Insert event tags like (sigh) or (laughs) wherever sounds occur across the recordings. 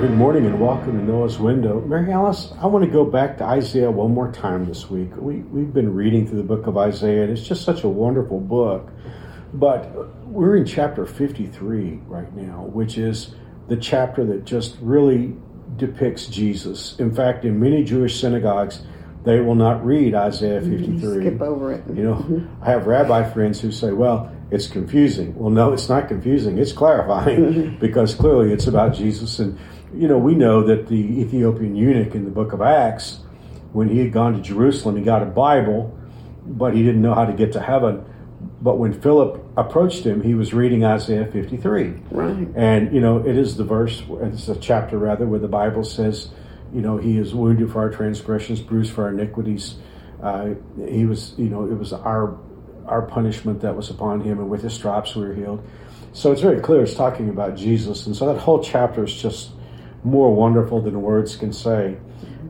good morning and welcome to Noah's Window. Mary Alice, I want to go back to Isaiah one more time this week. We, we've been reading through the book of Isaiah, and it's just such a wonderful book. But we're in chapter 53 right now, which is the chapter that just really depicts Jesus. In fact, in many Jewish synagogues, they will not read Isaiah Mm-hmm. 53. Skip over it. You know, I have rabbi friends who say, well, it's confusing. Well, no, it's not confusing. It's clarifying (laughs) because clearly it's about Jesus. And, you know, we know that the Ethiopian eunuch in the book of Acts, when he had gone to Jerusalem, he got a Bible, but he didn't know how to get to heaven. But when Philip approached him, he was reading Isaiah 53. Right. And, you know, it is the verse, it's a chapter rather, where the Bible says, you know, he is wounded for our transgressions, bruised for our iniquities. Uh, he was, you know, it was our our punishment that was upon him, and with his stripes we were healed. So it's very clear it's talking about Jesus, and so that whole chapter is just more wonderful than words can say.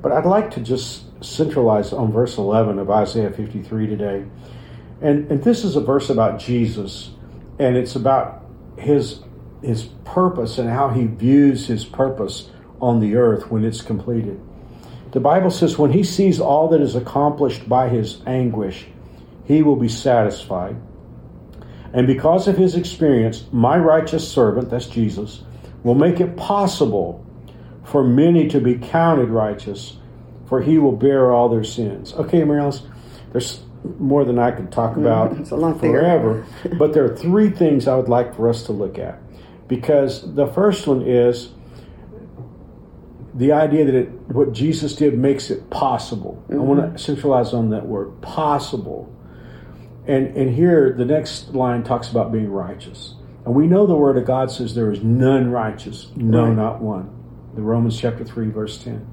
But I'd like to just centralize on verse 11 of Isaiah 53 today. And, and this is a verse about Jesus, and it's about his, his purpose and how he views his purpose on the earth when it's completed. The Bible says, when he sees all that is accomplished by his anguish, he will be satisfied. And because of his experience, my righteous servant, that's Jesus, will make it possible for many to be counted righteous, for he will bear all their sins. Okay, Mary Alice, there's more than I could talk mm-hmm. about It's a lot forever, (laughs) but there are three things I would like for us to look at. Because the first one is the idea that it, what Jesus did makes it possible. I mm-hmm. want to centralize on that word, possible. And and here the next line talks about being righteous. And we know the word of God says there is none righteous, no, Right. not one. The Romans chapter 3, verse 10.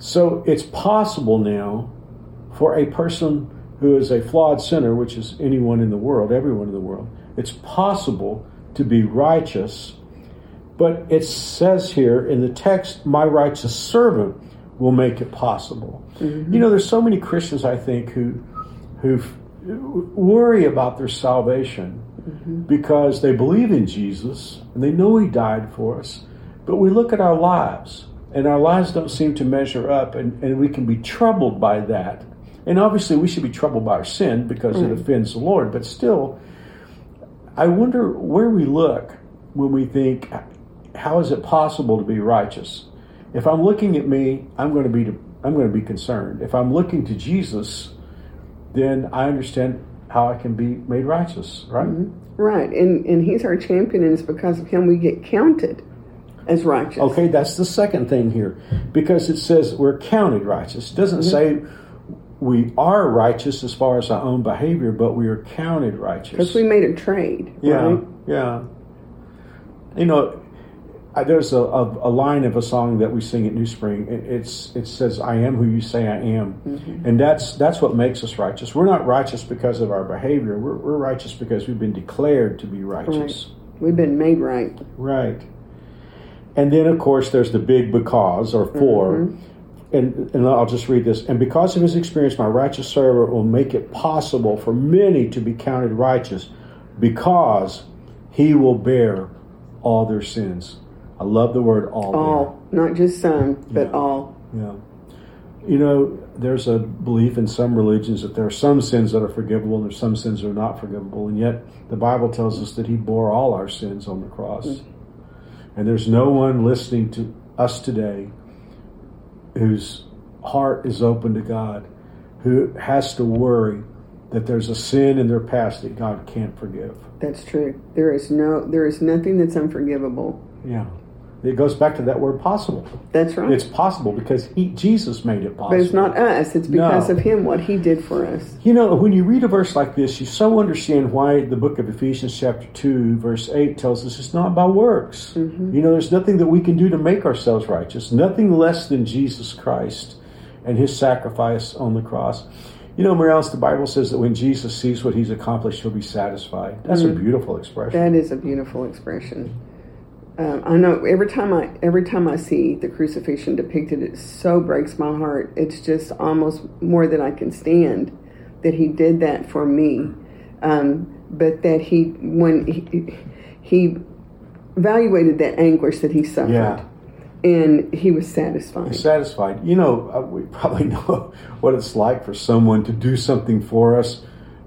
So it's possible now for a person who is a flawed sinner, which is anyone in the world, everyone in the world, it's possible to be righteous. But it says here in the text, my righteous servant will make it possible. Mm-hmm. You know, there's so many Christians, I think, who who worry about their salvation mm-hmm. because they believe in Jesus and they know He died for us. But we look at our lives, and our lives don't seem to measure up, and, and we can be troubled by that. And obviously, we should be troubled by our sin because it mm. offends the Lord. But still, I wonder where we look when we think, how is it possible to be righteous? If I'm looking at me, I'm going to be I'm going to be concerned. If I'm looking to Jesus, then I understand how I can be made righteous, right? Mm-hmm. Right. And and he's our champion and it's because of him we get counted as righteous. Okay, that's the second thing here, because it says we're counted righteous. It doesn't say we are righteous as far as our own behavior, but we are counted righteous. Because we made a trade. Yeah, Right? yeah. You know, I, there's a, a, a line of a song that we sing at New Spring. It, it's it says, "I am who you say I am," Mm-hmm. and that's that's what makes us righteous. We're not righteous because of our behavior. We're, we're righteous because we've been declared to be righteous. We've been made right. Right. And then, of course, there's the big because or for. Mm-hmm. And, and I'll just read this. And because of his experience, my righteous servant will make it possible for many to be counted righteous because he will bear all their sins. I love the word all. All. Not just some, but Yeah. all. Yeah. You know, there's a belief in some religions that there are some sins that are forgivable and there's some sins that are not forgivable. And yet the Bible tells us that he bore all our sins on the cross. Mm-hmm. And there's no one listening to us today whose heart is open to God, who has to worry that there's a sin in their past that God can't forgive. That's true. There is no there is nothing that's unforgivable. Yeah. It goes back to that word possible. That's right. It's possible because he, Jesus made it possible. but it's not us. It's because No. of him what he did for us. You know, when you read a verse like this, you so understand why the book of Ephesians, chapter 2, verse 8 tells us it's not by works. Mm-hmm. You know, there's nothing that we can do to make ourselves righteous, nothing less than Jesus Christ and his sacrifice on the cross. You know, Mary Alice, the Bible says that when Jesus sees what he's accomplished, he'll be satisfied. That's a mm. beautiful expression. That is a beautiful expression. Um, I know every time I every time I see the crucifixion depicted, it so breaks my heart. It's just almost more than I can stand that he did that for me. Um, but that he when he, he evaluated that anguish that he suffered. Yeah. and he was satisfied. satisfied. You know, uh, we (laughs) probably know what it's like for someone to do something for us,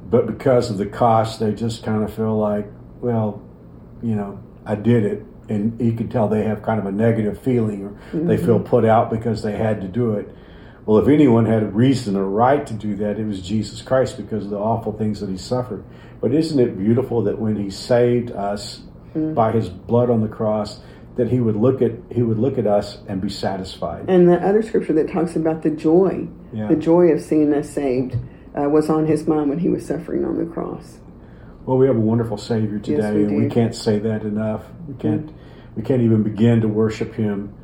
but because of the cost, they just kind of feel like, well, you know, I did it. And you can tell they have kind of a negative feeling or mm-hmm. they feel put out because they had to do it. Well, if anyone had a reason or right to do that, it was Jesus Christ because of the awful things that he suffered. But isn't it beautiful that when he saved us mm-hmm. by his blood on the cross, that he would look at he would look at us and be satisfied. And the other scripture that talks about the joy, yeah. the joy of seeing us saved, uh, was on his mind when he was suffering on the cross. Well, we have a wonderful Savior today, yes, we and we can't say that enough. We can't mm-hmm. we can't even begin to worship Him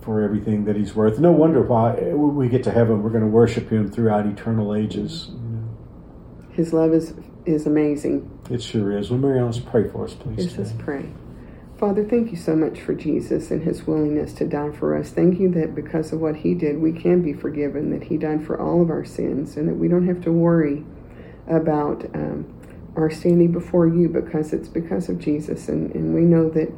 for everything that He's worth. No wonder why when we get to heaven, we're going to worship Him throughout eternal ages. His love is is amazing. It sure is. Well, Mary let's pray for us, please. Yes, let's pray. Father, thank you so much for Jesus and his willingness to die for us. Thank you that because of what he did, we can be forgiven, that he died for all of our sins, and that we don't have to worry about um, our standing before you because it's because of Jesus. And, and we know that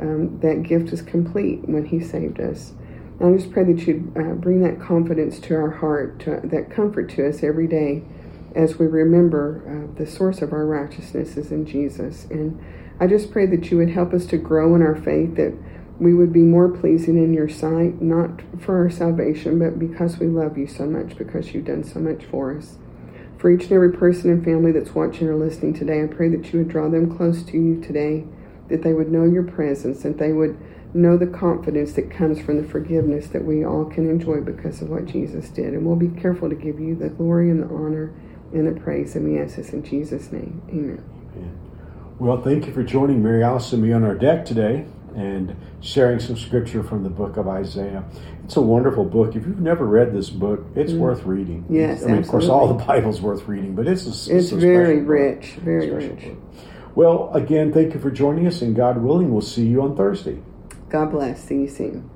um, that gift is complete when he saved us. I just pray that you'd uh, bring that confidence to our heart, to, that comfort to us every day as we remember uh, the source of our righteousness is in Jesus. And I just pray that you would help us to grow in our faith, that we would be more pleasing in your sight, not for our salvation, but because we love you so much, because you've done so much for us. For each and every person and family that's watching or listening today, I pray that you would draw them close to you today, that they would know your presence, that they would know the confidence that comes from the forgiveness that we all can enjoy because of what Jesus did. And we'll be careful to give you the glory and the honor and the praise. And we ask this in Jesus' name. Amen. Amen. Well, thank you for joining Mary Alice and me on our deck today and sharing some scripture from the book of Isaiah. It's a wonderful book. If you've never read this book, it's mm. worth reading. Yes, I mean, absolutely. of course, all the Bible's worth reading, but it's a, it's, it's a very rich, book. very rich. Book. Well, again, thank you for joining us, and God willing, we'll see you on Thursday. God bless. See you soon.